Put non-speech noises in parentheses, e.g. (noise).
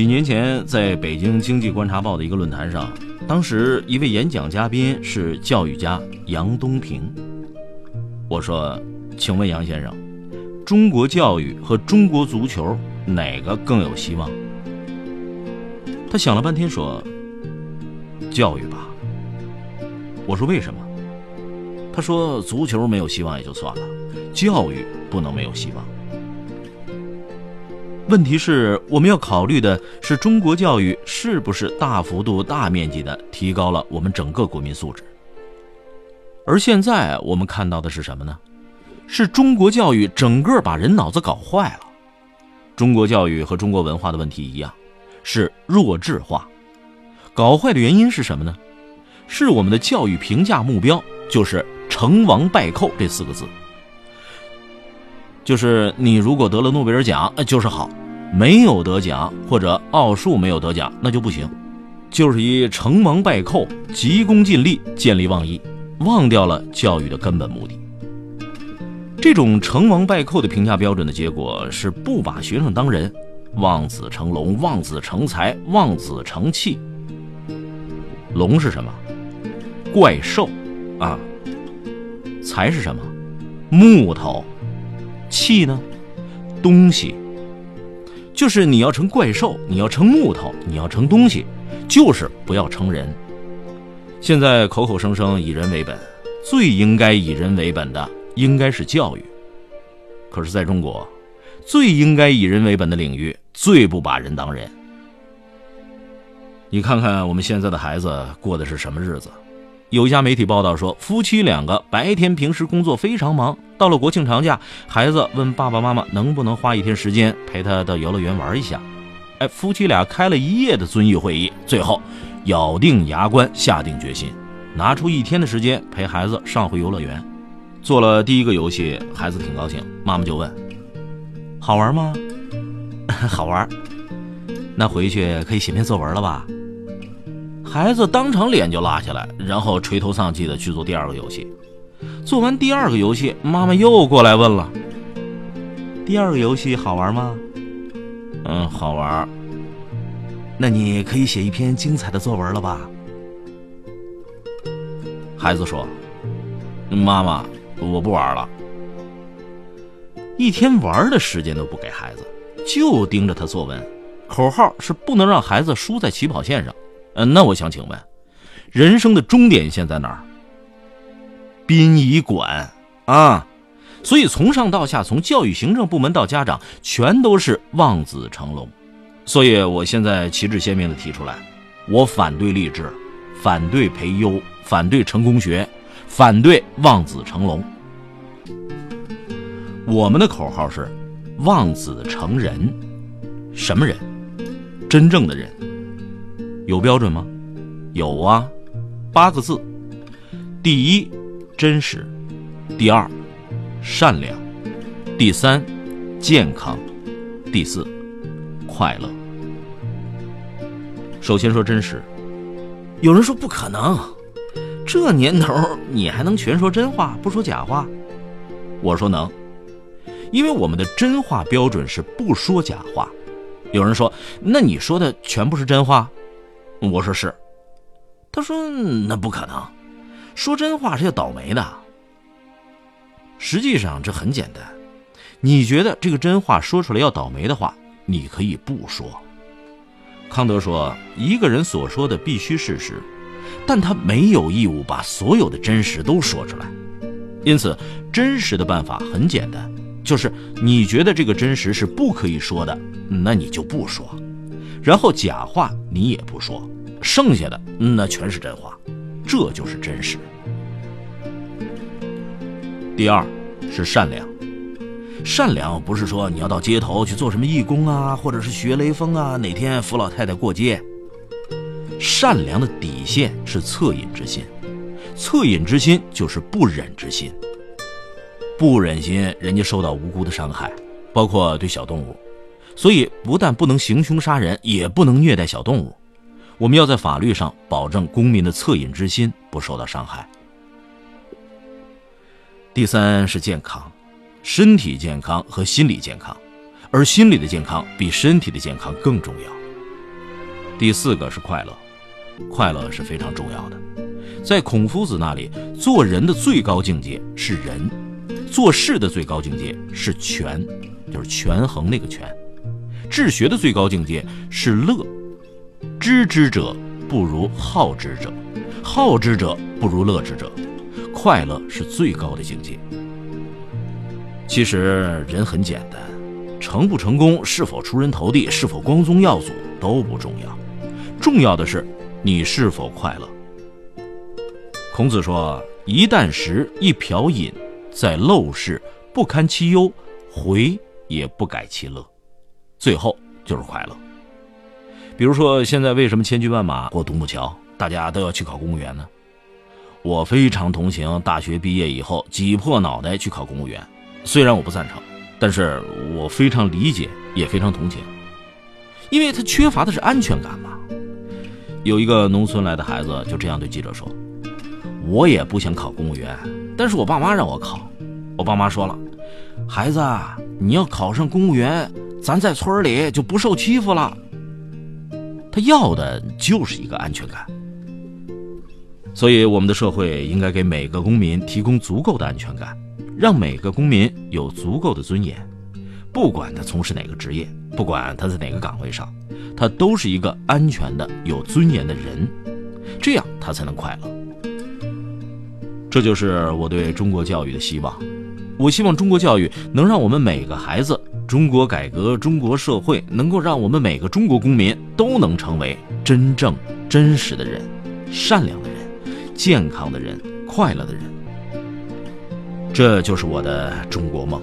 几年前，在北京经济观察报的一个论坛上，当时一位演讲嘉宾是教育家杨东平。我说：“请问杨先生，中国教育和中国足球哪个更有希望？”他想了半天说：“教育吧。”我说：“为什么？”他说：“足球没有希望也就算了，教育不能没有希望。”问题是，我们要考虑的是中国教育是不是大幅度、大面积的提高了我们整个国民素质。而现在我们看到的是什么呢？是中国教育整个把人脑子搞坏了。中国教育和中国文化的问题一样，是弱智化。搞坏的原因是什么呢？是我们的教育评价目标就是“成王败寇”这四个字。就是你如果得了诺贝尔奖，就是好；没有得奖或者奥数没有得奖，那就不行。就是以成王败寇、急功近利、见利忘义，忘掉了教育的根本目的。这种成王败寇的评价标准的结果是不把学生当人，望子成龙、望子成才、望子成器。龙是什么？怪兽啊。才是什么？木头。气呢？东西，就是你要成怪兽，你要成木头，你要成东西，就是不要成人。现在口口声声以人为本，最应该以人为本的应该是教育。可是，在中国，最应该以人为本的领域，最不把人当人。你看看我们现在的孩子过的是什么日子？有一家媒体报道说，夫妻两个白天平时工作非常忙，到了国庆长假，孩子问爸爸妈妈能不能花一天时间陪他到游乐园玩一下。哎，夫妻俩开了一夜的遵义会议，最后咬定牙关，下定决心，拿出一天的时间陪孩子上回游乐园。做了第一个游戏，孩子挺高兴，妈妈就问：“好玩吗？”“ (laughs) 好玩。”“那回去可以写篇作文了吧？”孩子当场脸就拉下来，然后垂头丧气的去做第二个游戏。做完第二个游戏，妈妈又过来问了：“第二个游戏好玩吗？”“嗯，好玩。”“那你可以写一篇精彩的作文了吧？”孩子说：“妈妈，我不玩了。”一天玩的时间都不给孩子，就盯着他作文。口号是不能让孩子输在起跑线上。那我想请问，人生的终点线在哪儿？殡仪馆啊！所以从上到下，从教育行政部门到家长，全都是望子成龙。所以我现在旗帜鲜明的提出来，我反对励志，反对培优，反对成功学，反对望子成龙。我们的口号是望子成人，什么人？真正的人。有标准吗？有啊，八个字：第一，真实；第二，善良；第三，健康；第四，快乐。首先说真实，有人说不可能，这年头你还能全说真话不说假话？我说能，因为我们的真话标准是不说假话。有人说，那你说的全部是真话？我说是，他说那不可能，说真话是要倒霉的。实际上这很简单，你觉得这个真话说出来要倒霉的话，你可以不说。康德说，一个人所说的必须事实，但他没有义务把所有的真实都说出来。因此，真实的办法很简单，就是你觉得这个真实是不可以说的，那你就不说。然后假话你也不说，剩下的那全是真话，这就是真实。第二是善良，善良不是说你要到街头去做什么义工啊，或者是学雷锋啊，哪天扶老太太过街。善良的底线是恻隐之心，恻隐之心就是不忍之心。不忍心人家受到无辜的伤害，包括对小动物，所以不但不能行凶杀人，也不能虐待小动物。我们要在法律上保证公民的恻隐之心不受到伤害。第三是健康，身体健康和心理健康，而心理的健康比身体的健康更重要。第四个是快乐。快乐是非常重要的，在孔夫子那里，做人的最高境界是仁，做事的最高境界是权，就是权衡那个权；治学的最高境界是乐。知之者不如好之者，好之者不如乐之者。快乐是最高的境界。其实人很简单，成不成功，是否出人头地，是否光宗耀祖都不重要，重要的是。你是否快乐？孔子说：“一箪食，一瓢饮，在陋室，不堪其忧，回也不改其乐。”最后就是快乐。比如说，现在为什么千军万马过独木桥，大家都要去考公务员呢？我非常同情大学毕业以后挤破脑袋去考公务员，虽然我不赞成，但是我非常理解，也非常同情，因为他缺乏的是安全感嘛。有一个农村来的孩子就这样对记者说：“我也不想考公务员，但是我爸妈让我考。我爸妈说了，孩子，你要考上公务员，咱在村里就不受欺负了。他要的就是一个安全感。所以，我们的社会应该给每个公民提供足够的安全感，让每个公民有足够的尊严，不管他从事哪个职业，不管他在哪个岗位上。”他都是一个安全的、有尊严的人，这样他才能快乐。这就是我对中国教育的希望。我希望中国教育能让我们每个孩子，中国改革中国社会能够让我们每个中国公民都能成为真正真实的人善良的人健康的人快乐的人。这就是我的中国梦。